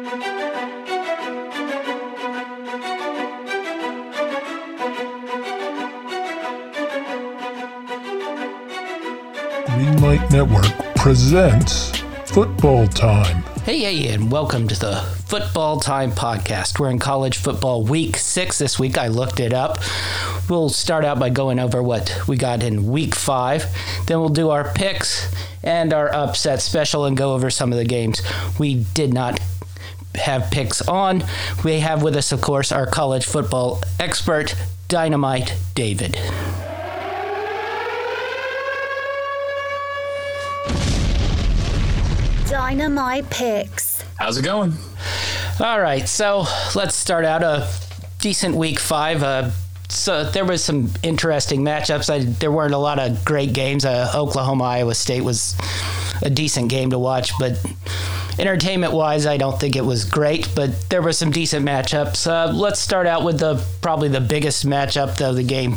Greenlight Network presents Football Time. Hey, hey, and welcome to the Football Time Podcast. We're in college football week six this week. I looked it up. We'll start out by going over what we got in week five. Then we'll do our picks and our upset special and go over some of the games we did not have picks on. We have with us, of course, our college football expert, Dynamite David. Dynamite picks. How's it going? All right, so let's start out a decent week five. Uh, so there was some interesting matchups. I, there weren't a lot of great games. Uh, Oklahoma Iowa State was a decent game to watch, but entertainment wise, I don't think it was great. But there were some decent matchups. Uh, let's start out with the probably the biggest matchup though. The game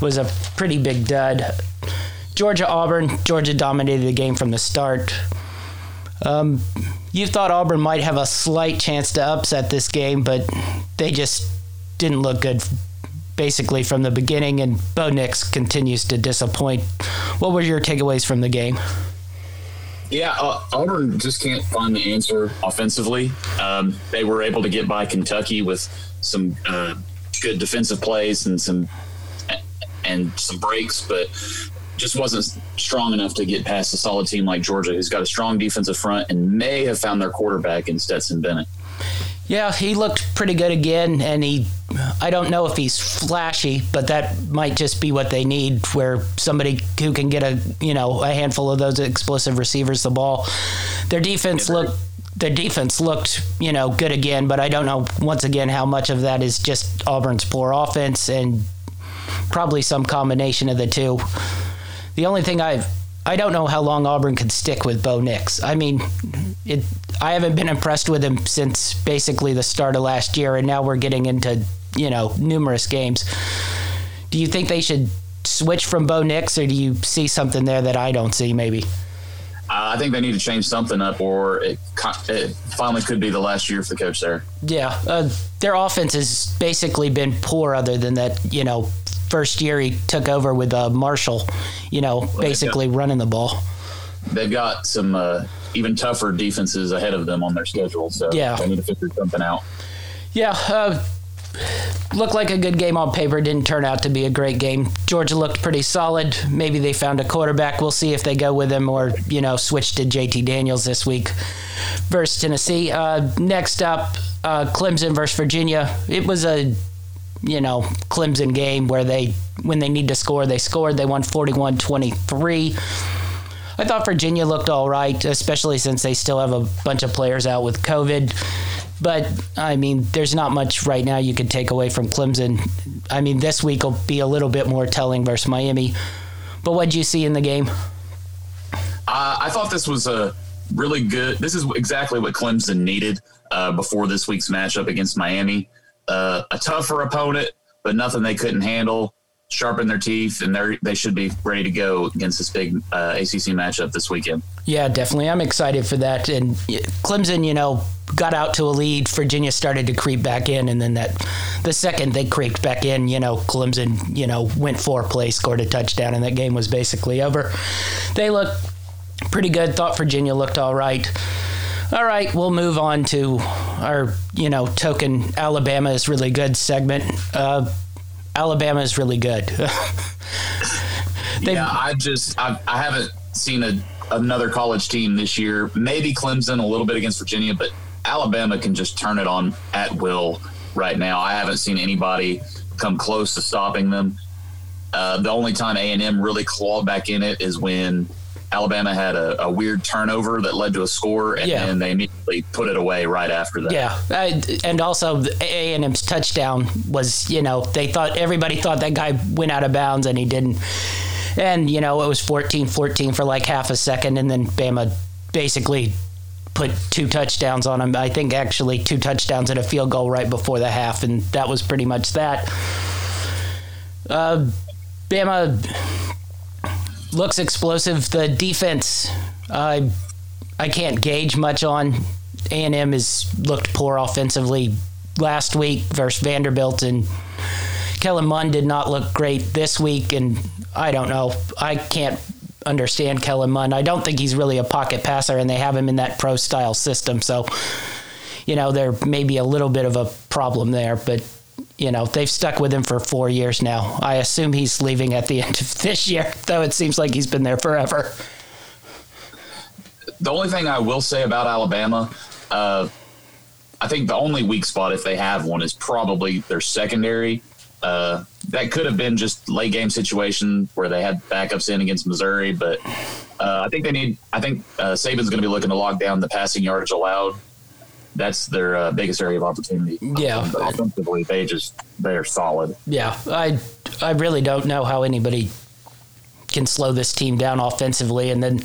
was a pretty big dud. Georgia Auburn. Georgia dominated the game from the start. Um, you thought Auburn might have a slight chance to upset this game, but they just didn't look good basically from the beginning, and Bo Nix continues to disappoint. What were your takeaways from the game? Yeah, uh, Auburn just can't find the answer offensively. Um, they were able to get by Kentucky with some uh, good defensive plays and some and some breaks, but just wasn't strong enough to get past a solid team like Georgia, who's got a strong defensive front and may have found their quarterback in Stetson Bennett. Yeah, he looked pretty good again, and he. I don't know if he's flashy, but that might just be what they need, where somebody who can get a you know a handful of those explosive receivers the ball. Their defense looked. Their defense looked, you know, good again, but I don't know once again how much of that is just Auburn's poor offense and probably some combination of the two. The only thing I've I don't know how long Auburn could stick with Bo Nix. I mean, it. I haven't been impressed with him since basically the start of last year, and now we're getting into you know numerous games. Do you think they should switch from Bo Nix, or do you see something there that I don't see? Maybe. Uh, I think they need to change something up, or it, it, finally could be the last year for the coach there. Yeah, uh, their offense has basically been poor, other than that, you know, first year he took over with uh, Marshall, you know, basically got, running the ball. They've got some uh, even tougher defenses ahead of them on their schedule, so yeah. they need to figure something out. Yeah, uh, looked like a good game on paper. Didn't turn out to be a great game. Georgia looked pretty solid. Maybe they found a quarterback. We'll see if they go with him or you know switch to JT Daniels this week versus Tennessee. Uh, next up, uh, Clemson versus Virginia. It was a you know, Clemson game where they, when they need to score, they scored. They won 41 23. I thought Virginia looked all right, especially since they still have a bunch of players out with COVID. But, I mean, there's not much right now you could take away from Clemson. I mean, this week will be a little bit more telling versus Miami. But what did you see in the game? Uh, I thought this was a really good. This is exactly what Clemson needed uh, before this week's matchup against Miami uh, a tougher opponent, but nothing they couldn't handle. Sharpen their teeth, and they they should be ready to go against this big uh, ACC matchup this weekend. Yeah, definitely. I'm excited for that. And Clemson, you know, got out to a lead. Virginia started to creep back in, and then that the second they creeped back in, you know, Clemson, you know, went four play, scored a touchdown, and that game was basically over. They looked pretty good. Thought Virginia looked all right. All right, we'll move on to our, you know, token Alabama is really good segment. Uh, Alabama is really good. yeah, I just I, I haven't seen a, another college team this year. Maybe Clemson a little bit against Virginia, but Alabama can just turn it on at will right now. I haven't seen anybody come close to stopping them. Uh, the only time A and M really clawed back in it is when Alabama had a, a, weird turnover that led to a score, and yeah. then they immediately put it away right after that. Yeah, uh, and also A and M's touchdown was, you know, they thought everybody thought that guy went out of bounds, and he didn't. And you know, it was 14-14 for like half a second, and then Bama basically put two touchdowns on him. I think actually two touchdowns and a field goal right before the half, and that was pretty much that. Uh, Bama looks explosive. The defense, uh, I can't gauge much on. A&M has looked poor offensively last week versus Vanderbilt, and Kellen Mond did not look great this week. And I don't know. I can't understand Kellen Mond. I don't think he's really a pocket passer, and they have him in that pro style system. So, you know, there may be a little bit of a problem there, but you know, they've stuck with him for four years now. I assume he's leaving at the end of this year, though it seems like he's been there forever. The only thing I will say about Alabama, uh, I think the only weak spot, if they have one, is probably their secondary. Uh, that could have been just late game situation where they had backups in against Missouri, but uh, I think they need. I think uh, Saban's going to be looking to lock down the passing yardage allowed that's their uh, biggest area of opportunity. Yeah, but offensively, they just they're solid. Yeah, I I really don't know how anybody can slow this team down offensively, and then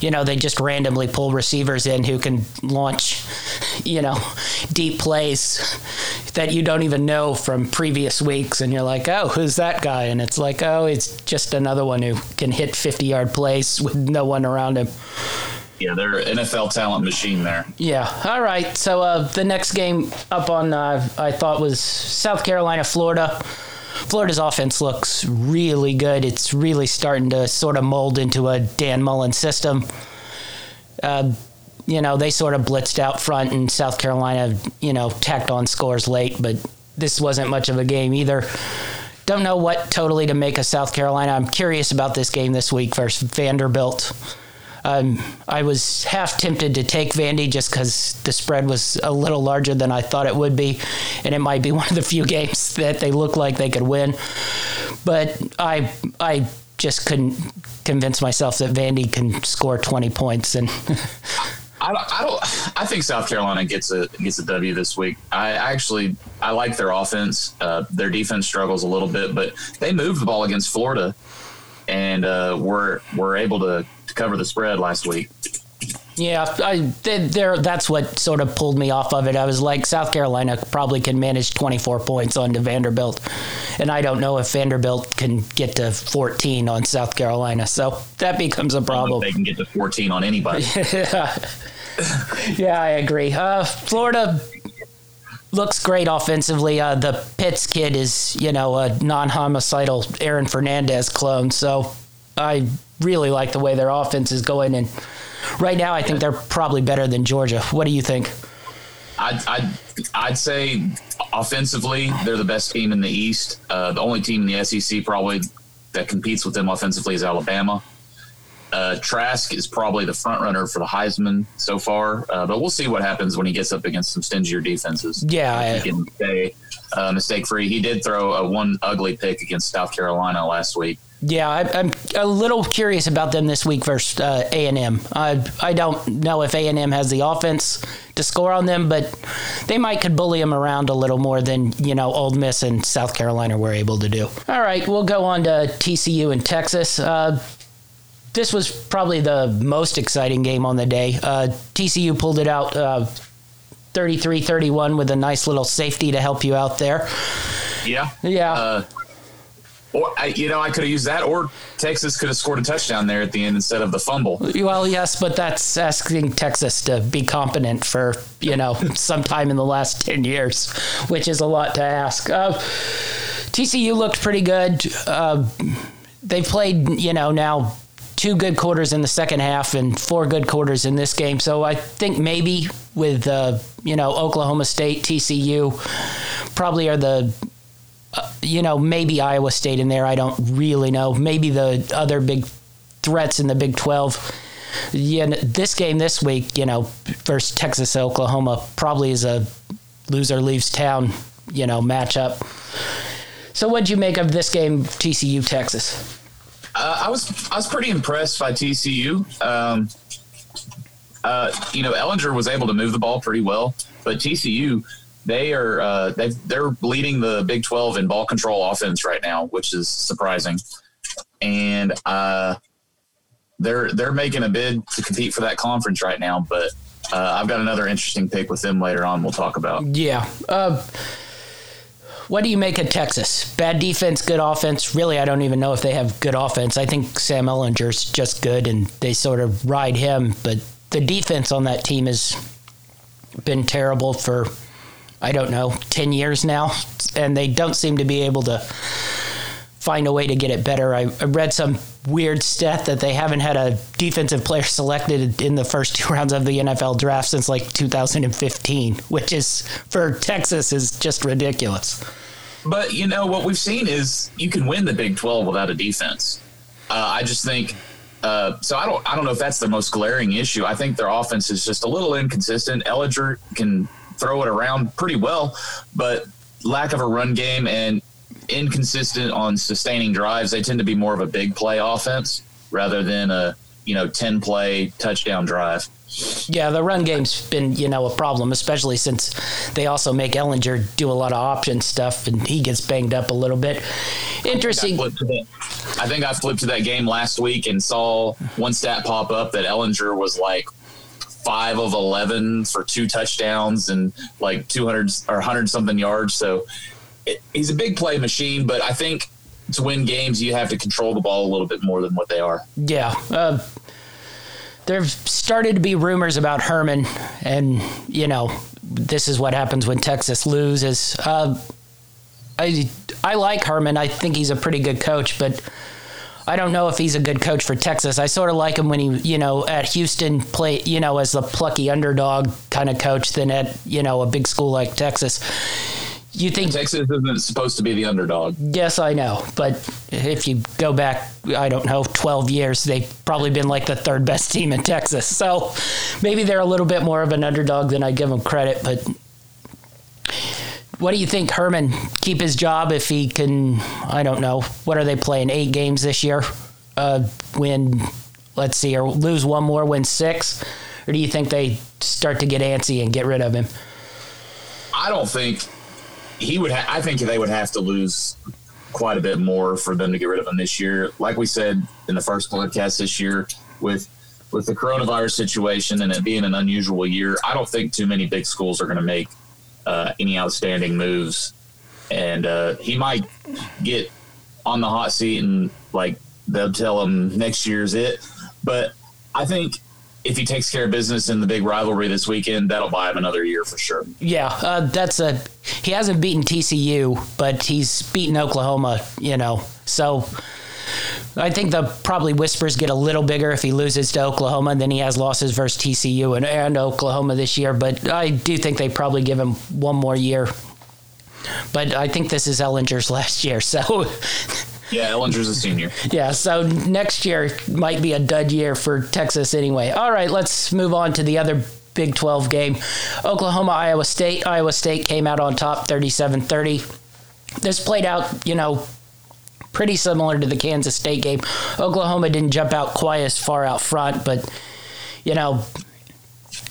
you know they just randomly pull receivers in who can launch you know deep plays that you don't even know from previous weeks, and you're like, oh, who's that guy? And it's like, oh, it's just another one who can hit 50 yard plays with no one around him yeah, they're NFL talent machine there. Yeah. All right. So uh, the next game up on uh, I thought was South Carolina, Florida. Florida's offense looks really good. It's really starting to sort of mold into a Dan Mullen system. Uh, you know, they sort of blitzed out front, and South Carolina, you know, tacked on scores late, but this wasn't much of a game either. Don't know what totally to make of South Carolina. I'm curious about this game this week versus Vanderbilt. Um, I was half tempted to take Vandy just because the spread was a little larger than I thought it would be, and it might be one of the few games that they look like they could win. But I, I just couldn't convince myself that Vandy can score 20 points and. I don't, I don't. I think South Carolina gets a gets a W this week. I actually I like their offense. Uh, their defense struggles a little bit, but they moved the ball against Florida, and uh, were we were able to cover the spread last week. Yeah, I there. That's what sort of pulled me off of it. I was like, South Carolina probably can manage 24 points onto Vanderbilt, and I don't know if Vanderbilt can get to 14 on South Carolina. So that becomes a problem. They can get to 14 on anybody. yeah. yeah, I agree. Uh, Florida looks great offensively. Uh, the Pitts kid is, you know, a non-homicidal Aaron Hernandez clone. So I really like the way their offense is going. And right now, I think they're probably better than Georgia. What do you think? I'd, I'd, I'd say offensively, they're the best team in the East. Uh, the only team in the SEC probably that competes with them offensively is Alabama. Uh, Trask is probably the front runner for the Heisman so far, uh, but we'll see what happens when he gets up against some stingier defenses. Yeah, I, he can stay uh, mistake free. He did throw a one ugly pick against South Carolina last week. Yeah, I, am a little curious about them this week versus uh, a&m i don't know if A and M has the offense to score on them, but they might could bully them around a little more than you know Ole Miss and South Carolina were able to do. All right, we'll go on to TCU and Texas. Uh, this was probably the most exciting game on the day. Uh, TCU pulled it out uh, 33 31 with a nice little safety to help you out there. Yeah. Yeah. Or you know, I could have used that, or Texas could have scored a touchdown there at the end instead of the fumble. Well, yes, but that's asking Texas to be competent for you know sometime in the last ten years, which is a lot to ask. Uh, TCU looked pretty good. Uh, they played, you know, now two good quarters in the second half and four good quarters in this game. So I think maybe with uh, you know Oklahoma State, TCU probably are the you know, maybe Iowa State in there. I don't really know. Maybe the other big threats in the Big 12. Yeah, this game this week, you know, versus Texas Oklahoma probably is a loser leaves town, you know, matchup. So, what'd you make of this game, TCU Texas? Uh, I was I was pretty impressed by TCU. Um, uh, you know, Ehlinger was able to move the ball pretty well, but TCU they are uh, they they're leading the Big Twelve in ball control offense right now, which is surprising, and uh, they're they're making a bid to compete for that conference right now. But uh, I've got another interesting pick with them later on. We'll talk about. Yeah. Uh, what do you make of Texas? Bad defense, good offense. Really, I don't even know if they have good offense. I think Sam Ehlinger's just good, and they sort of ride him. But the defense on that team has been terrible for I don't know, 10 years now, and they don't seem to be able to find a way to get it better. I, I, read some weird stat that they haven't had a defensive player selected in the first two rounds of the NFL draft since like 2015, which is for Texas is just ridiculous. But you know what we've seen is you can win the Big 12 without a defense. Uh, I just think uh, so. I don't. I don't know if that's the most glaring issue. I think their offense is just a little inconsistent. Ehlinger can throw it around pretty well, but lack of a run game and inconsistent on sustaining drives. They tend to be more of a big play offense rather than a you know ten play touchdown drive. Yeah, the run game's been, you know, a problem, especially since they also make Ehlinger do a lot of option stuff and he gets banged up a little bit. Interesting. I think I, I think I flipped to that game last week and saw one stat pop up that Ehlinger was like five of 11 for two touchdowns and like 200 or 100 something yards. So it, he's a big play machine, but I think to win games, you have to control the ball a little bit more than what they are. Yeah. Uh, there've started to be rumors about Herman, and, you know, this is what happens when Texas loses. Uh, I, I like Herman. I think he's a pretty good coach, but I don't know if he's a good coach for Texas. I sort of like him when he, you know, at Houston play, you know, as the plucky underdog kind of coach than at, you know, a big school like Texas. You think Texas isn't supposed to be the underdog? Yes, I know, but if you go back, I don't know, 12 years, they've probably been like the third best team in Texas. So maybe they're a little bit more of an underdog than I give them credit, but what do you think, Herman? Keep his job if he can? I don't know. What are they playing? Eight games this year. Uh, win, let's see, or lose one more, win six, or do you think they start to get antsy and get rid of him? I don't think he would. Ha- I think they would have to lose quite a bit more for them to get rid of him this year. Like we said in the first podcast this year, with with the coronavirus situation and it being an unusual year, I don't think too many big schools are going to make uh, any outstanding moves, and uh, he might get on the hot seat and like they'll tell him next year's it. But I think if he takes care of business in the big rivalry this weekend, that'll buy him another year for sure. Yeah, uh, that's a. He hasn't beaten TCU, but he's beaten Oklahoma. You know, so I think the probably whispers get a little bigger if he loses to Oklahoma than he has losses versus TCU and, and Oklahoma this year. But I do think they probably give him one more year. But I think this is Ehlinger's last year, so. Yeah, Ehlinger's a senior. yeah, so next year might be a dud year for Texas anyway. All right, let's move on to the other Big 12 game. Oklahoma, Iowa State. Iowa State came out on top 37 30. This played out, you know, pretty similar to the Kansas State game. Oklahoma didn't jump out quite as far out front, but you know,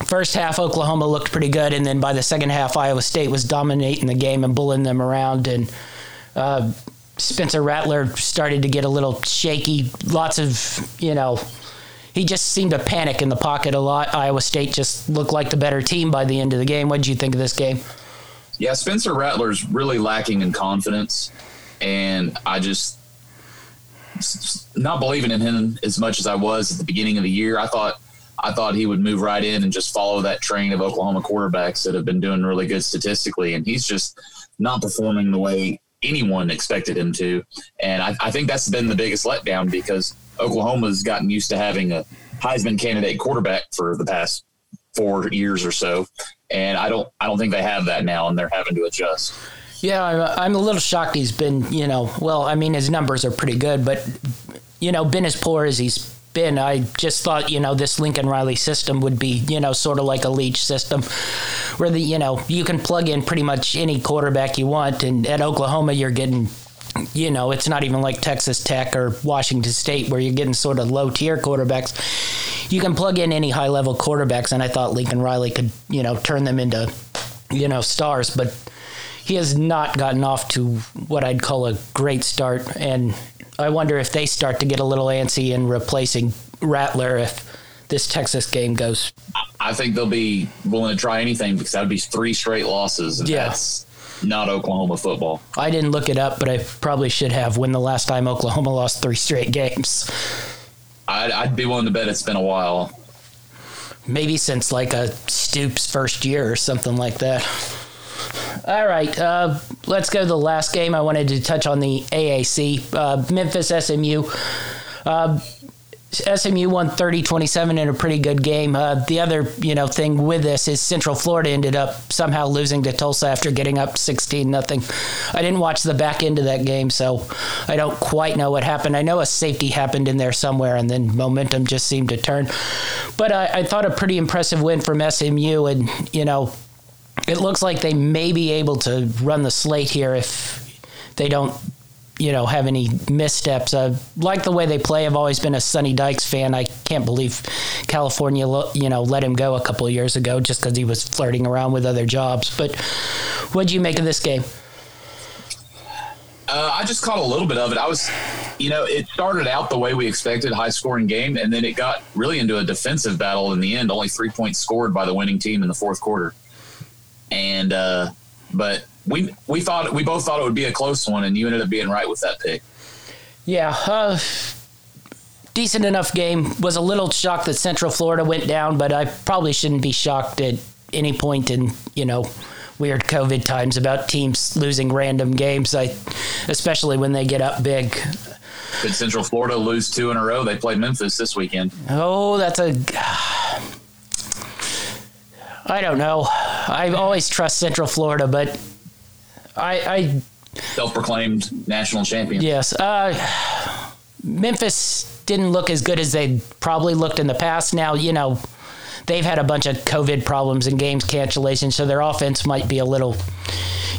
first half Oklahoma looked pretty good, and then by the second half, Iowa State was dominating the game and bullying them around, and uh, Spencer Rattler started to get a little shaky. Lots of you know. He just seemed to panic in the pocket a lot. Iowa State just looked like the better team by the end of the game. What did you think of this game? Yeah, Spencer Rattler's really lacking in confidence and I just not believing in him as much as I was at the beginning of the year. I thought I thought he would move right in and just follow that train of Oklahoma quarterbacks that have been doing really good statistically, and he's just not performing the way anyone expected him to. And I, I think that's been the biggest letdown because Oklahoma's gotten used to having a Heisman candidate quarterback for the past four years or so, and I don't I don't think they have that now, and they're having to adjust. Yeah, I'm a little shocked he's been, you know, well, I mean, his numbers are pretty good, but, you know, been as poor as he's been. I just thought, you know, this Lincoln Riley system would be, you know, sort of like a Leach system where the, you know, you can plug in pretty much any quarterback you want. And at Oklahoma, you're getting, you know, it's not even like Texas Tech or Washington State where you're getting sort of low tier quarterbacks. You can plug in any high level quarterbacks. And I thought Lincoln Riley could, you know, turn them into, you know, stars. But, he has not gotten off to what I'd call a great start. And I wonder if they start to get a little antsy in replacing Rattler if this Texas game goes. I think they'll be willing to try anything because that would be three straight losses. And yeah. that's not Oklahoma football. I didn't look it up, but I probably should have when the last time Oklahoma lost three straight games. I'd, I'd be willing to bet it's been a while. maybe since like a Stoops first year or something like that. All right, uh, let's go to the last game. I wanted to touch on the AAC uh, Memphis SMU. Uh, SMU won 30-27 in a pretty good game. Uh, the other, you know, thing with this is Central Florida ended up somehow losing to Tulsa after getting up 16 nothing. I didn't watch the back end of that game, so I don't quite know what happened. I know a safety happened in there somewhere, and then momentum just seemed to turn. But I, I thought a pretty impressive win from SMU, and you know, it looks like they may be able to run the slate here if they don't you know have any missteps. Uh, like the way they play. I've always been a Sonny Dykes fan. I can't believe California, you know, let him go a couple years ago just because he was flirting around with other jobs. But what do you make of this game? Uh, I just caught a little bit of it. I was, you know, it started out the way we expected, high scoring game, and then it got really into a defensive battle in the end. Only three points scored by the winning team in the fourth quarter, and uh, but we we thought we both thought it would be a close one, and you ended up being right with that pick. Yeah, uh, decent enough game. Was a little shocked that Central Florida went down, but I probably shouldn't be shocked at any point in you know weird COVID times about teams losing random games. I, especially when they get up big. Did Central Florida lose two in a row? They played Memphis this weekend. Oh, that's a. I don't know. I always trust Central Florida, but I, I self-proclaimed national champion. Yes, uh, Memphis didn't look as good as they probably looked in the past. Now you know they've had a bunch of COVID problems and games cancellation, so their offense might be a little,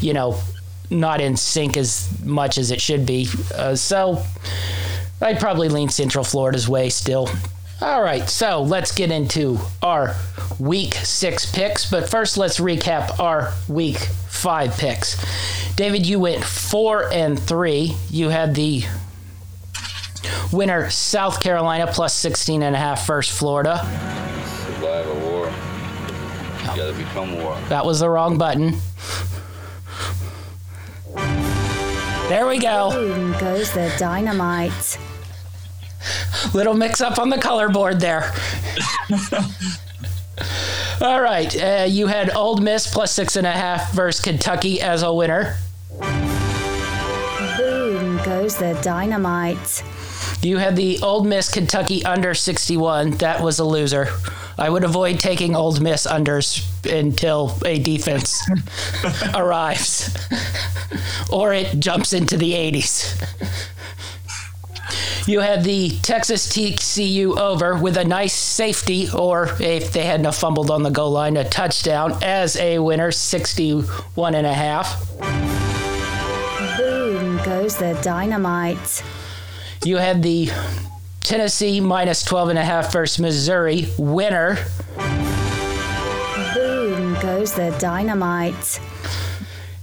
you know, not in sync as much as it should be. Uh, so I'd probably lean Central Florida's way still. All right, so let's get into our week six picks. But first, let's recap our week five picks. David, you went four and three. You had the winner, South Carolina, plus 16 and a half versus Florida. Survive a war. You gotta become war. That was the wrong button. There we go. Boom goes the dynamite. Little mix up on the color board there. All right. Uh, you had Ole Miss plus six and a half versus Kentucky as a winner. Boom goes the dynamite. You had the Ole Miss Kentucky under 61. That was a loser. I would avoid taking Ole Miss unders until a defense arrives or it jumps into the 80s. You had the Texas TCU over with a nice safety, or if they hadn't fumbled on the goal line, a touchdown as a winner, 61 and a half. Boom goes the dynamite. You had the Tennessee minus 12 and a half versus Missouri winner. Boom goes the dynamite.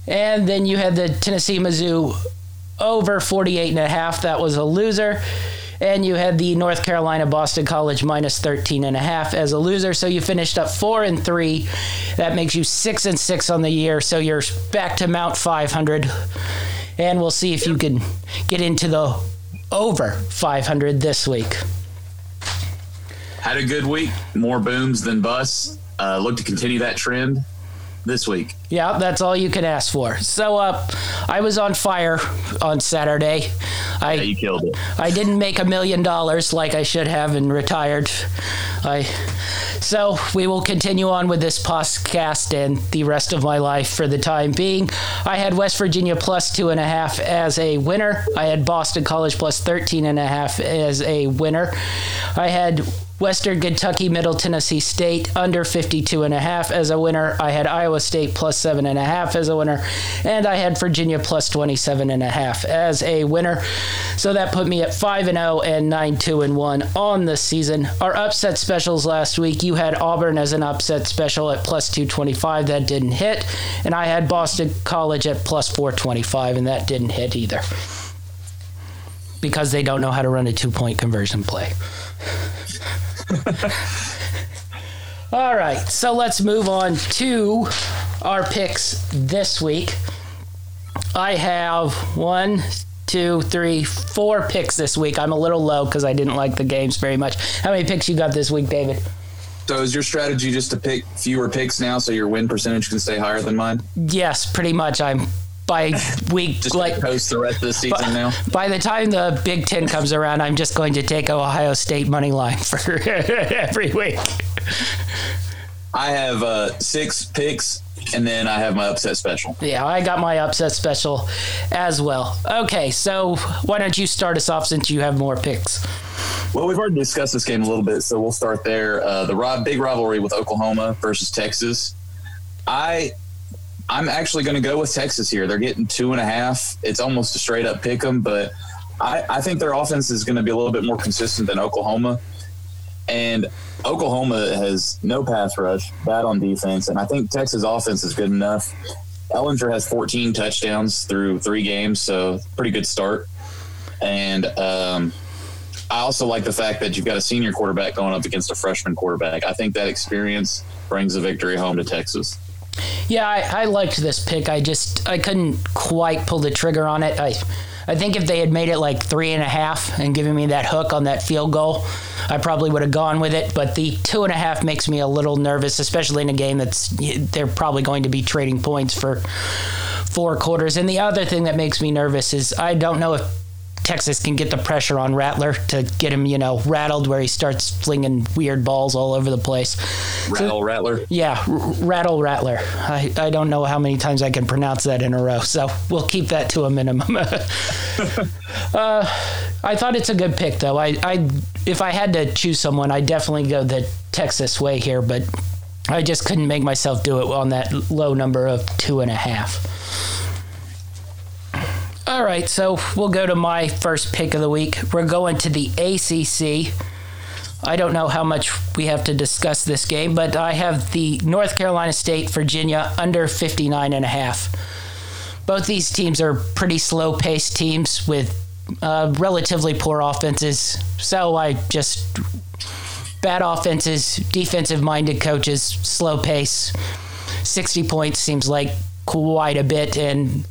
And then you had the Tennessee Mizzou over 48 and a half. That was a loser. And you had the North Carolina Boston College minus 13 and a half as a loser. So you finished up four and three. That makes you six and six on the year. So you're back to Mount 500. And we'll see if you can get into the over 500 this week. Had a good week. More booms than busts. Uh, look to continue that trend this week. Yeah, that's all you can ask for. So, uh, I was on fire on Saturday. I Yeah, you killed it. I didn't make a million dollars like I should have and retired. I so we will continue on with this podcast and the rest of my life for the time being. I had West Virginia plus two and a half as a winner. I had Boston College plus 13 and a half as a winner. I had Western Kentucky, Middle Tennessee State under 52 and a half as a winner. I had Iowa State plus seven and a half as a winner, and I had Virginia plus 27 and a half as a winner. So that put me at 5 and 0 and 9 2 and 1 on the season. Our upset specials last week, you had Auburn as an upset special at plus 225. That didn't hit. And I had Boston College at plus 425, and that didn't hit either. Because they don't know how to run a two point conversion play. All right, so let's move on to our picks this week. I have one, two, three, four picks this week. I'm a little low because I didn't like the games very much. How many picks you got this week, David? So is your strategy just to pick fewer picks now so your win percentage can stay higher than mine? Yes, pretty much. I'm by week Just like post the rest of the season now. by the time the Big Ten comes around, I'm just going to take Ohio State money line for every week. I have uh, six picks, and then I have my upset special. Yeah, I got my upset special as well. Okay, so why don't you start us off since you have more picks? Well, we've already discussed this game a little bit, so we'll start there. Uh, the big rivalry with Oklahoma versus Texas. I, I'm actually going to go with Texas here. They're getting two and a half. It's almost a straight up pick 'em, but I, I think their offense is going to be a little bit more consistent than Oklahoma. And Oklahoma has no pass rush, bad on defense, and I think Texas offense is good enough. Ehlinger has 14 touchdowns through three games, so pretty good start. And um, I also like the fact that you've got a senior quarterback going up against a freshman quarterback. I think that experience brings the victory home to Texas. Yeah, I, I liked this pick. I just I couldn't quite pull the trigger on it. I I think if they had made it like three and a half and given me that hook on that field goal, I probably would have gone with it. But the two and a half makes me a little nervous, especially in a game that's they're probably going to be trading points for four quarters. And the other thing that makes me nervous is I don't know if Texas can get the pressure on Rattler to get him, you know, rattled where he starts flinging weird balls all over the place. Rattle Rattler. Yeah, R- Rattle Rattler. I, I don't know how many times I can pronounce that in a row, so we'll keep that to a minimum. uh, I thought it's a good pick, though. I, I if I had to choose someone, I'd definitely go the Texas way here, but I just couldn't make myself do it on that low number of two and a half. All right, so we'll go to my first pick of the week. We're going to the ACC. I don't know how much we have to discuss this game, but I have the North Carolina State Virginia under 59 and a half. Both these teams are pretty slow paced teams with uh, relatively poor offenses. So I just bad offenses, defensive minded coaches, slow pace. 60 points seems like quite a bit and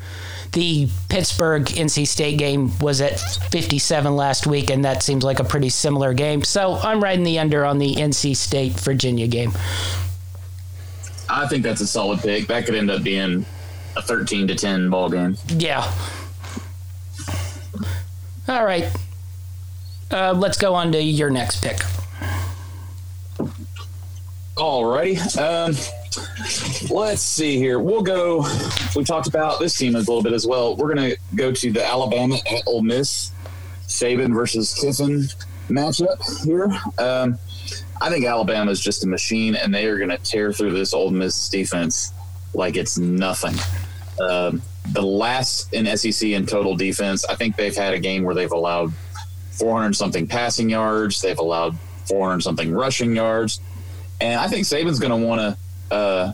the Pittsburgh NC State game was at 57 last week, and that seems like a pretty similar game. So I'm riding the under on the NC State Virginia game. I think that's a solid pick. That could end up being a 13 to 10 ball game. Yeah. All right. Uh, let's go on to your next pick. Alrighty. Um, let's see here. We'll go. We talked about this team a little bit as well. We're going to go to the Alabama at Ole Miss, Saban versus Kiffin matchup here. Um, I think Alabama is just a machine, and they are going to tear through this Ole Miss defense like it's nothing. Um, the last in SEC in total defense, I think they've had a game where they've allowed 400 something passing yards. They've allowed 400 something rushing yards. And I think Saban's going to want to. Uh,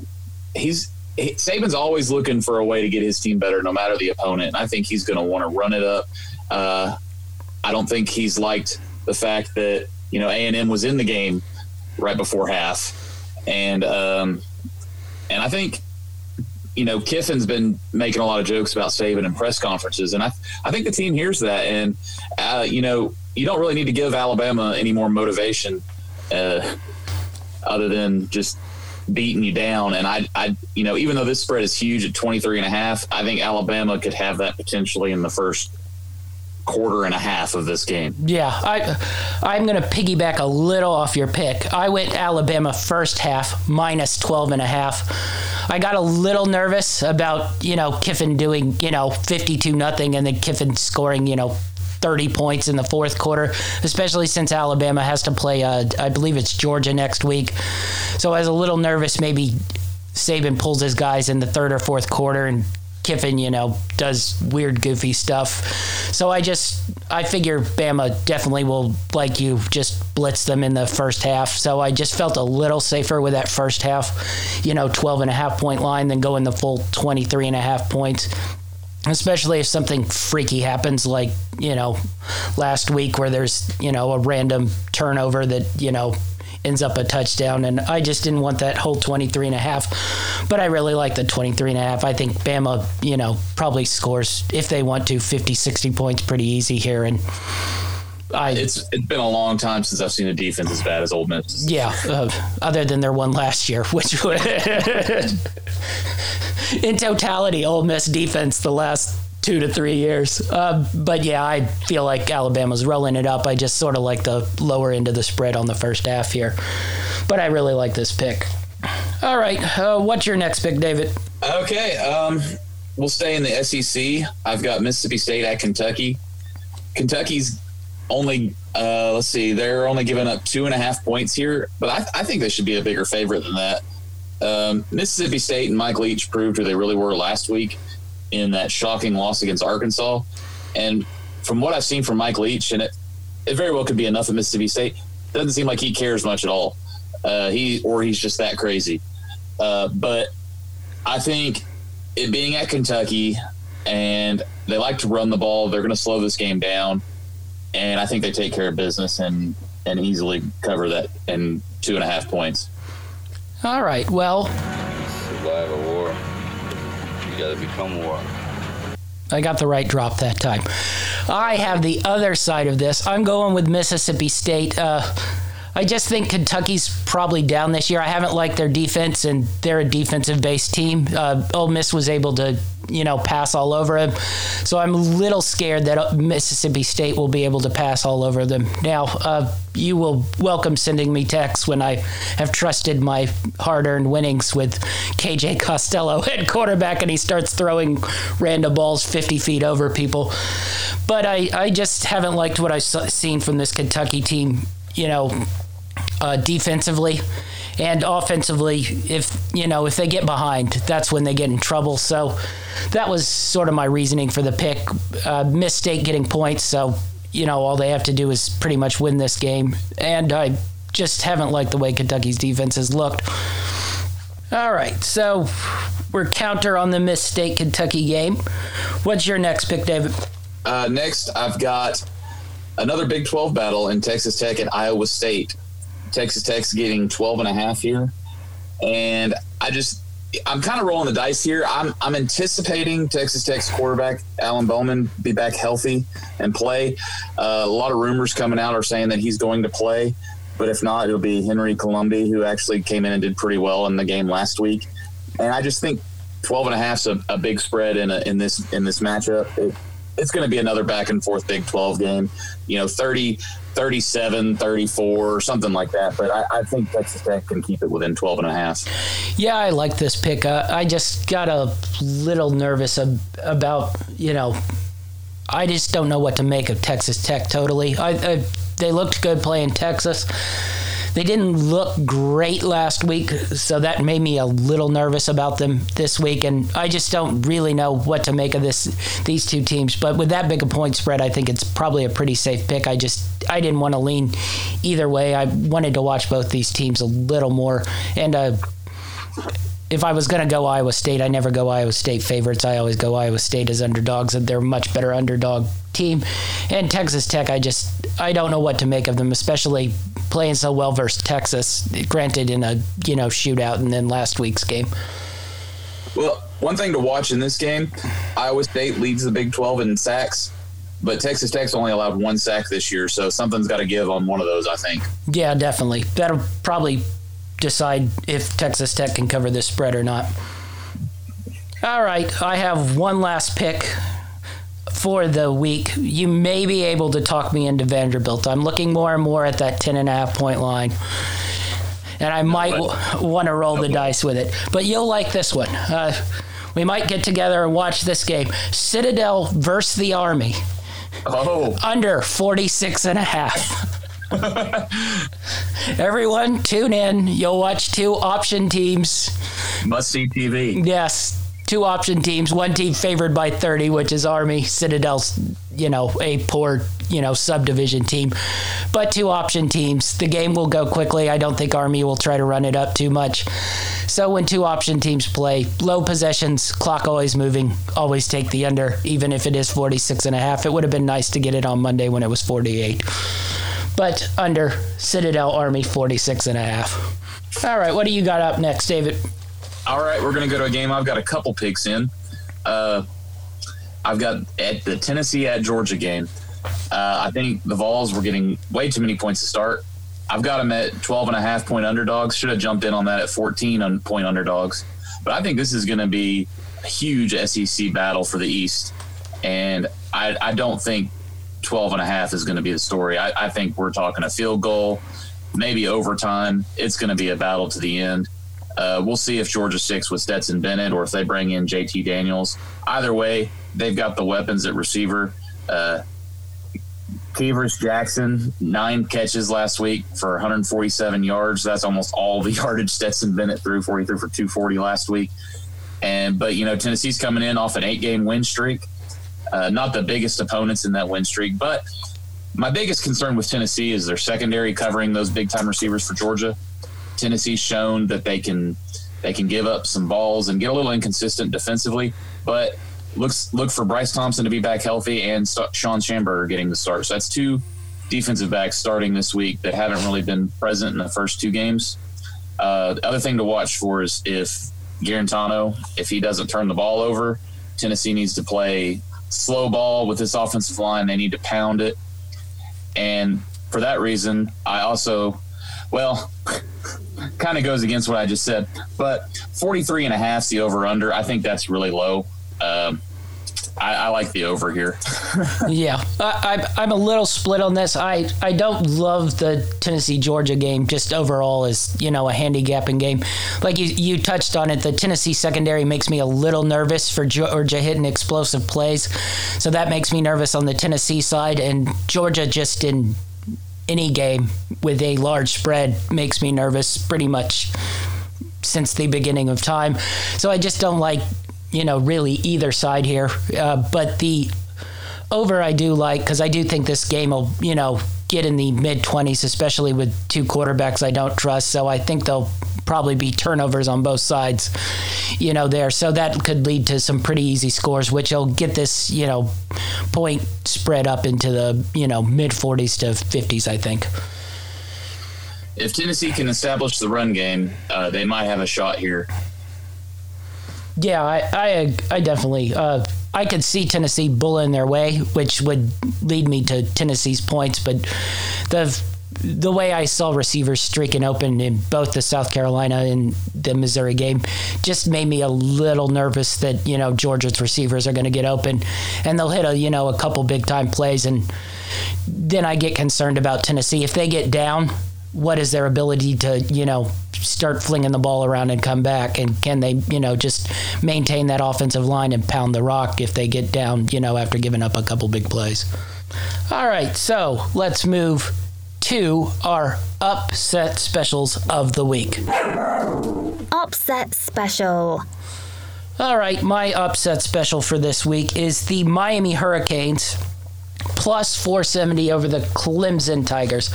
he's he, Saban's always looking for a way to get his team better, no matter the opponent. And I think he's going to want to run it up. Uh, I don't think he's liked the fact that you know A and M was in the game right before half, and um, and I think you know Kiffin's been making a lot of jokes about Saban in press conferences, and I I think the team hears that, and uh, you know you don't really need to give Alabama any more motivation. Uh, other than just beating you down. And I, I, you know, even though this spread is huge at 23 and a half, I think Alabama could have that potentially in the first quarter and a half of this game. Yeah, I, I'm going to piggyback a little off your pick. I went Alabama first half minus 12 and a half. I got a little nervous about, you know, Kiffin doing, you know, 52 nothing and then Kiffin scoring, you know, 30 points in the fourth quarter, especially since Alabama has to play, uh, I believe it's Georgia next week. So I was a little nervous maybe Saban pulls his guys in the third or fourth quarter and Kiffin, you know, does weird, goofy stuff. So I just, I figure Bama definitely will, like you, just blitz them in the first half. So I just felt a little safer with that first half, you know, 12 and a half point line than going the full 23 and a half points especially if something freaky happens like you know last week where there's you know a random turnover that you know ends up a touchdown. And i just didn't want that whole 23 and a half but i really like the 23 and a half. I think bama you know probably scores if they want to 50 60 points pretty easy here. And I It's it's been a long time since I've seen a defense as bad as Ole Miss. yeah, uh, other than their one last year, which in totality, Ole Miss defense the last two to three years. Uh, but yeah, I feel like Alabama's rolling it up. I just sort of like the lower end of the spread on the first half here, but I really like this pick. All right, uh, what's your next pick, David? Okay, um, we'll stay in the SEC. I've got Mississippi State at Kentucky. Kentucky's only, uh, let's see, they're only giving up two and a half points here, but I, I think they should be a bigger favorite than that. Um, Mississippi State and Mike Leach proved who they really were last week in that shocking loss against Arkansas. And from what I've seen from Mike Leach, and it, it very well could be enough at Mississippi State, doesn't seem like he cares much at all. Uh, he or he's just that crazy. Uh, but I think it being at Kentucky and they like to run the ball, they're going to slow this game down, and I think they take care of business and and easily cover that in two and a half points. All right, well, Survive a war. You gotta become war. I got the right drop that time. I have the other side of this. I'm going with Mississippi State. Uh, I just think Kentucky's probably down this year. I haven't liked their defense, and they're a defensive-based team. Uh, Ole Miss was able to, you know, pass all over them, so I'm a little scared that Mississippi State will be able to pass all over them. Now, uh, you will welcome sending me texts when I have trusted my hard-earned winnings with KJ Costello at quarterback, and he starts throwing random balls 50 feet over people. But I, I just haven't liked what I've seen from this Kentucky team you know, uh, defensively and offensively. If you know, if they get behind, that's when they get in trouble. So that was sort of my reasoning for the pick. Uh, Miss State getting points, so you know all they have to do is pretty much win this game. And I just haven't liked the way Kentucky's defense has looked. All right, so we're counter on the Miss State Kentucky game. What's your next pick, David? Uh, next, I've got another Big 12 battle in Texas Tech and Iowa State. Texas Tech's getting 12 and a half here. And I just, I'm kind of rolling the dice here. I'm, I'm anticipating Texas Tech's quarterback, Alan Bowman, be back healthy and play. Uh, a lot of rumors coming out are saying that he's going to play. But if not, it'll be Henry Colombi, who actually came in and did pretty well in the game last week. And I just think 12 and a half is a, a big spread in, a, in this in this matchup. It, it's going to be another back and forth Big 12 game, you know, 30, 37, 34, something like that. But I, I think Texas Tech can keep it within 12 and a half. Yeah, I like this pick. Uh, I just got a little nervous ab- about, you know, I just don't know what to make of Texas Tech totally. I, I, they looked good playing Texas. They didn't look great last week, so that made me a little nervous about them this week. And I just don't really know what to make of this these two teams. But with that big a point spread, I think it's probably a pretty safe pick. I just I didn't want to lean either way. I wanted to watch both these teams a little more. And uh, if I was going to go Iowa State, I never go Iowa State favorites. I always go Iowa State as underdogs, and they're a much better underdog team. And Texas Tech, I just I don't know what to make of them, especially playing so well versus Texas. Granted, in a you know shootout, and then last week's game. Well, one thing to watch in this game, Iowa State leads the Big 12 in sacks, but Texas Tech's only allowed one sack this year, so something's got to give on one of those, I think. Yeah, definitely. That'll probably decide if Texas Tech can cover this spread or not. All right, I have one last pick for the week. You may be able to talk me into Vanderbilt. I'm looking more and more at that 10 and a half point line. And I might w- want to roll the dice with it. But you'll like this one. Uh, we might get together and watch this game. Citadel versus the Army. Oh, Under 46 and a half. Everyone, tune in. You'll watch two option teams. must see TV. Yes, two option teams. One team favored by 30, which is Army. Citadel's, you know, a poor, you know, subdivision team. But two option teams. The game will go quickly. I don't think Army will try to run it up too much. So when two option teams play, low possessions, clock always moving, always take the under, even if it is 46 and a half. It would have been nice to get it on Monday when it was 48. But under Citadel Army 46 and a half. All right, what do you got up next, David? All right, we're going to go to a game. I've got a couple picks in. Uh, I've got at the Tennessee at Georgia game. Uh, I think the Vols were getting way too many points to start. I've got them at 12 and a half point underdogs. Should have jumped in on that at 14 on point underdogs. But I think this is going to be a huge SEC battle for the East. And I, I don't think 12 and a half is going to be the story. I, I think we're talking a field goal, maybe overtime. It's going to be a battle to the end. Uh, we'll see if Georgia sticks with Stetson Bennett or if they bring in JT Daniels. Either way, they've got the weapons at receiver. Uh, Kearis Jackson, nine catches last week for 147 yards. That's almost all the yardage Stetson Bennett threw for. He threw for 240 last week. And but you know Tennessee's coming in off an eight-game win streak. Uh, not the biggest opponents in that win streak, but my biggest concern with Tennessee is their secondary covering those big-time receivers for Georgia. Tennessee's shown that they can they can give up some balls and get a little inconsistent defensively, but looks look for Bryce Thompson to be back healthy and St- Shawn Shamburger getting the start. So that's two defensive backs starting this week that haven't really been present in the first two games. Uh, the other thing to watch for is if Guarantano, if he doesn't turn the ball over, Tennessee needs to play slow ball with this offensive line. They need to pound it. And for that reason, I also, well, kind of goes against what I just said, but 43 and a half is the over under. I think that's really low. Um, I, I, like the over here. yeah, I, am a little split on this. I, I don't love the Tennessee Georgia game just overall as you know a handicapping game. Like you you touched on it, the Tennessee secondary makes me a little nervous for Georgia hitting explosive plays, so that makes me nervous on the Tennessee side. And Georgia just in any game with a large spread makes me nervous pretty much since the beginning of time. So I just don't like you know, really either side here. Uh, but the over I do like because I do think this game will, you know, get in the mid 20s, especially with two quarterbacks I don't trust. So I think they'll probably be turnovers on both sides, you know, there. So that could lead to some pretty easy scores, which will get this, you know, point spread up into the, you know, mid 40s to 50s, I think. If Tennessee can establish the run game, uh, they might have a shot here. Yeah, I, I, I definitely. Uh, I could see Tennessee bullying their way, which would lead me to Tennessee's points. But the the way I saw receivers streaking open in both the South Carolina and the Missouri game just made me a little nervous that you know Georgia's receivers are going to get open and they'll hit a you know a couple big time plays and then I get concerned about Tennessee if they get down what is their ability to, you know, start flinging the ball around and come back? And can they, you know, just maintain that offensive line and pound the rock if they get down, you know, after giving up a couple big plays? All right, so let's move to our upset specials of the week. Upset special. All right, my upset special for this week is the Miami Hurricanes plus 470 over the Clemson Tigers.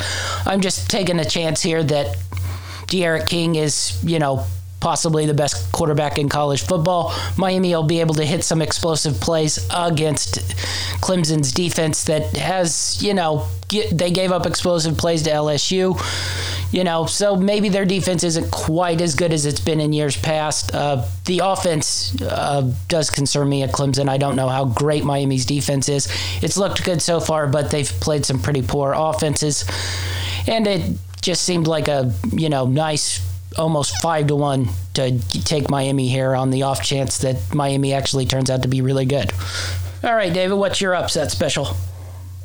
I'm just taking a chance here that D'Eriq King is, you know, possibly the best quarterback in college football. Miami will be able to hit some explosive plays against Clemson's defense that has, you know, they gave up explosive plays to LSU you know, so maybe their defense isn't quite as good as it's been in years past. Uh, the offense uh, does concern me at Clemson. I don't know how great Miami's defense is. It's looked good so far, but they've played some pretty poor offenses, and it just seemed like a you know nice almost five to one to take Miami here on the off chance that Miami actually turns out to be really good. All right, David, what's your upset special?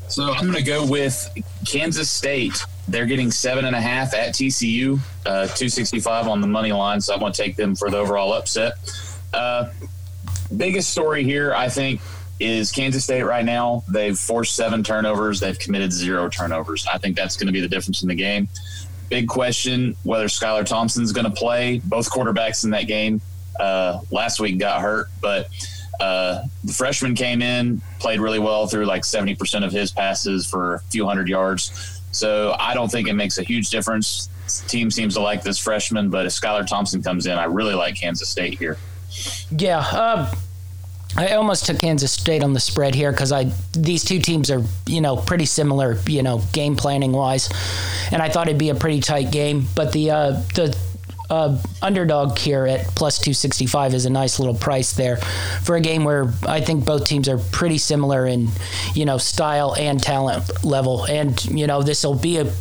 So I'm going to go with Kansas State. They're getting seven and a half at TCU, uh, 265 on the money line. So I'm going to take them for the overall upset. Uh, biggest story here, I think, is Kansas State right now. They've forced seven turnovers. They've committed zero turnovers. I think that's going to be the difference in the game. Big question whether Skylar Thompson's going to play. Both quarterbacks in that game uh, last week got hurt, but uh, the freshman came in, played really well through like 70% of his passes for a few hundred yards. So I don't think it makes a huge difference. Team seems to like this freshman, but if Skylar Thompson comes in, I really like Kansas State here. Yeah. Uh, I almost took Kansas State on the spread here because I these two teams are you know pretty similar you know game planning wise, and I thought it'd be a pretty tight game. But the uh, the uh, underdog here at plus 265 is a nice little price there for a game where I think both teams are pretty similar in, you know, style and talent level. And, you know, this will be a,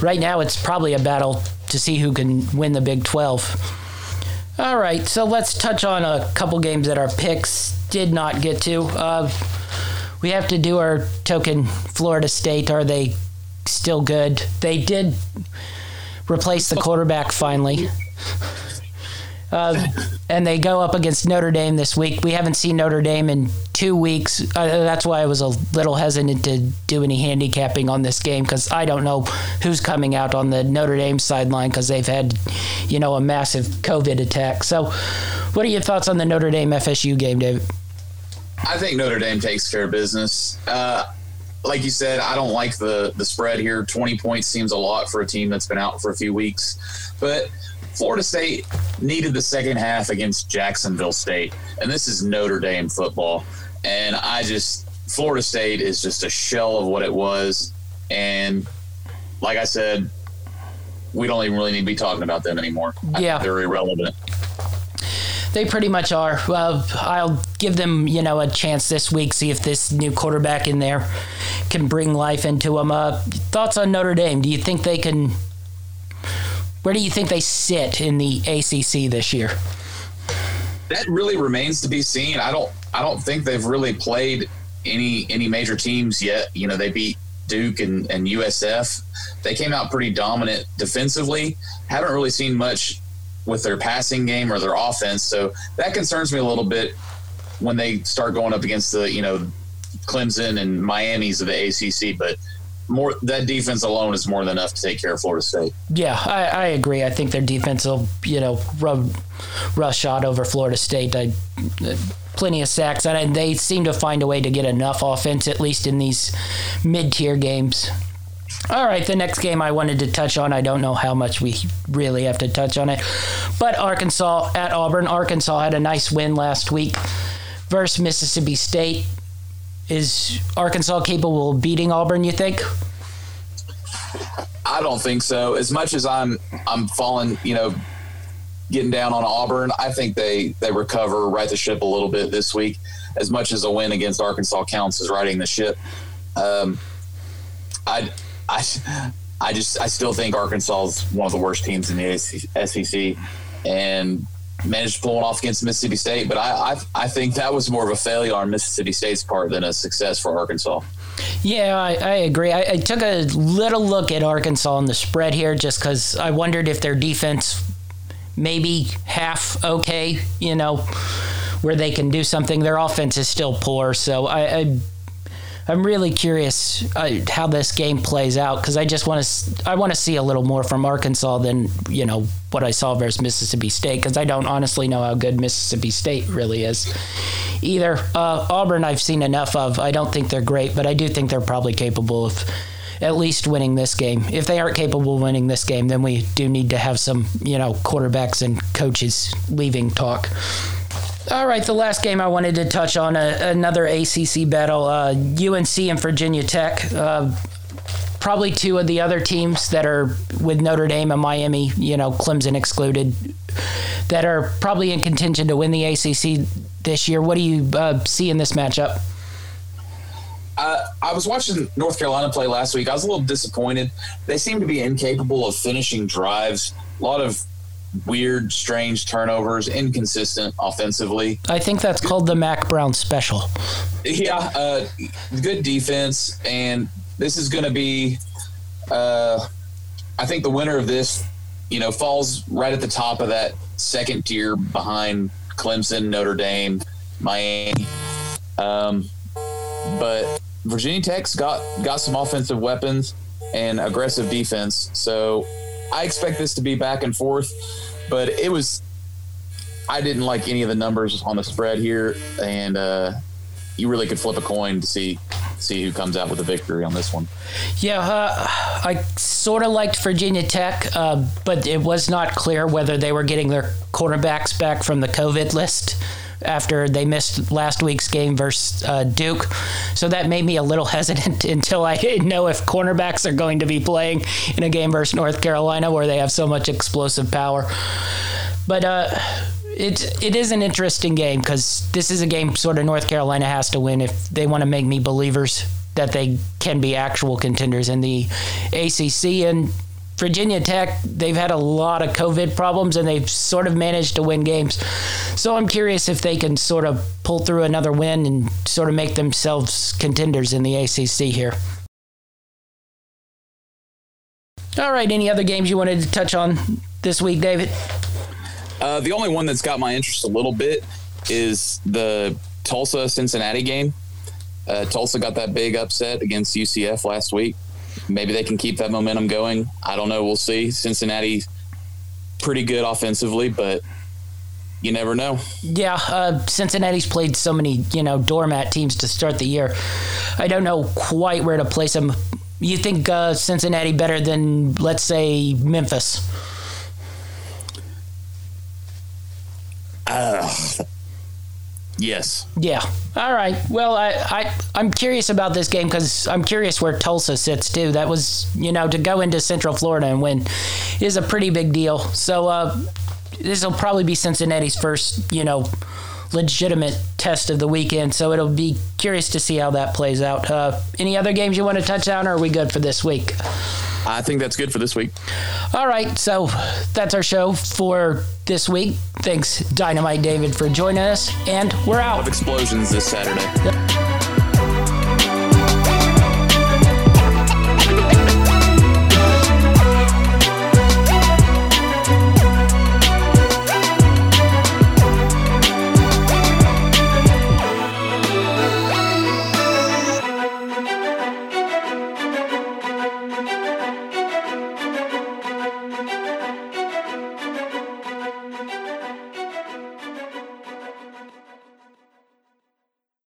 right now it's probably a battle to see who can win the Big 12. All right, so let's touch on a couple games that our picks did not get to. Uh, we have to do our token Florida State. Are they still good? They did replace the quarterback finally. Uh, and they go up against Notre Dame this week. We haven't seen Notre Dame in two weeks. Uh, that's why I was a little hesitant to do any handicapping on this game because I don't know who's coming out on the Notre Dame sideline because they've had, you know, a massive COVID attack. So, what are your thoughts on the Notre Dame FSU game, David? I think Notre Dame takes care of business. Uh, like you said, I don't like the the spread here. Twenty points seems a lot for a team that's been out for a few weeks, but Florida State needed the second half against Jacksonville State, and this is Notre Dame football. And I just Florida State is just a shell of what it was, and like I said, we don't even really need to be talking about them anymore. Yeah, they're irrelevant. They pretty much are. Well, I'll give them, you know, a chance this week. See if this new quarterback in there can bring life into them. Uh, thoughts on Notre Dame? Do you think they can where do you think they sit in the ACC this year? That really remains to be seen. I don't. I don't think they've really played any any major teams yet. You know, they beat Duke and, and USF. They came out pretty dominant defensively. Haven't really seen much with their passing game or their offense. So that concerns me a little bit when they start going up against the you know Clemson and Miami's of the ACC. But more that defense alone is more than enough to take care of Florida State. Yeah, I, I agree. I think their defense will, you know, rub rush shot over Florida State. I, plenty of sacks, and they seem to find a way to get enough offense, at least in these mid-tier games. All right, the next game I wanted to touch on. I don't know how much we really have to touch on it, but Arkansas at Auburn. Arkansas had a nice win last week versus Mississippi State. Is Arkansas capable of beating Auburn? You think? I don't think so. As much as I'm, I'm falling, you know, getting down on Auburn. I think they they recover, right the ship a little bit this week. As much as a win against Arkansas counts as riding the ship, um, I I I just I still think Arkansas is one of the worst teams in the SEC, and managed to pull it off against Mississippi State. But I, I, I think that was more of a failure on Mississippi State's part than a success for Arkansas. Yeah, I, I agree. I, I, took a little look at Arkansas on the spread here just because I wondered if their defense maybe half okay, you know, where they can do something. Their offense is still poor, so I I'm really curious uh, how this game plays out because I just want to I want to see a little more from Arkansas than you know what I saw versus Mississippi State because I don't honestly know how good Mississippi State really is either. Uh, Auburn I've seen enough of. I don't think they're great, but I do think they're probably capable of at least winning this game. If they aren't capable of winning this game, then we do need to have some you know quarterbacks and coaches leaving talk. All right, the last game I wanted to touch on uh, another ACC battle, uh, UNC and Virginia Tech. Uh, probably two of the other teams that are with Notre Dame and Miami, you know, Clemson excluded, that are probably in contention to win the ACC this year. What do you uh, see in this matchup? Uh, I was watching North Carolina play last week. I was a little disappointed. They seem to be incapable of finishing drives. A lot of weird, strange turnovers, inconsistent offensively. I think that's called the Mack Brown special. Yeah, uh, good defense, and this is going to be. Uh, I think the winner of this, you know, falls right at the top of that second tier behind Clemson, Notre Dame, Miami. Um, but Virginia Tech's got got some offensive weapons and aggressive defense, so I expect this to be back and forth, but it was. I didn't like any of the numbers on the spread here, and uh, you really could flip a coin to see see who comes out with a victory on this one. Yeah, uh, I sort of liked Virginia Tech, uh, but it was not clear whether they were getting their quarterbacks back from the COVID list after they missed last week's game versus uh, Duke. So that made me a little hesitant until I know if cornerbacks are going to be playing in a game versus North Carolina where they have so much explosive power. But uh, it it is an interesting game because this is a game sort of North Carolina has to win if they want to make me believers that they can be actual contenders in the ACC and Virginia Tech, they've had a lot of COVID problems and they've sort of managed to win games. So I'm curious if they can sort of pull through another win and sort of make themselves contenders in the ACC here. All right, any other games you wanted to touch on this week, David? Uh, the only one that's got my interest a little bit is the Tulsa Cincinnati game. Uh, Tulsa got that big upset against UCF last week maybe they can keep that momentum going. I don't know. We'll see. Cincinnati pretty good offensively, but you never know. Yeah, uh, Cincinnati's played so many, you know, doormat teams to start the year. I don't know quite where to place them. You think uh, Cincinnati better than, let's say, Memphis? Uh, Yes. Yeah. All right. Well, I, I I'm curious about this game because I'm curious where Tulsa sits too. That was you know to go into Central Florida and win is a pretty big deal. So uh, this will probably be Cincinnati's first you know legitimate test of the weekend. So it'll be curious to see how that plays out. Uh, any other games you want to touch on, or are we good for this week? I think that's good for this week. All right, so that's our show for this week. Thanks, Dynamite David, for joining us, and we're out. Of explosions this Saturday. Yep.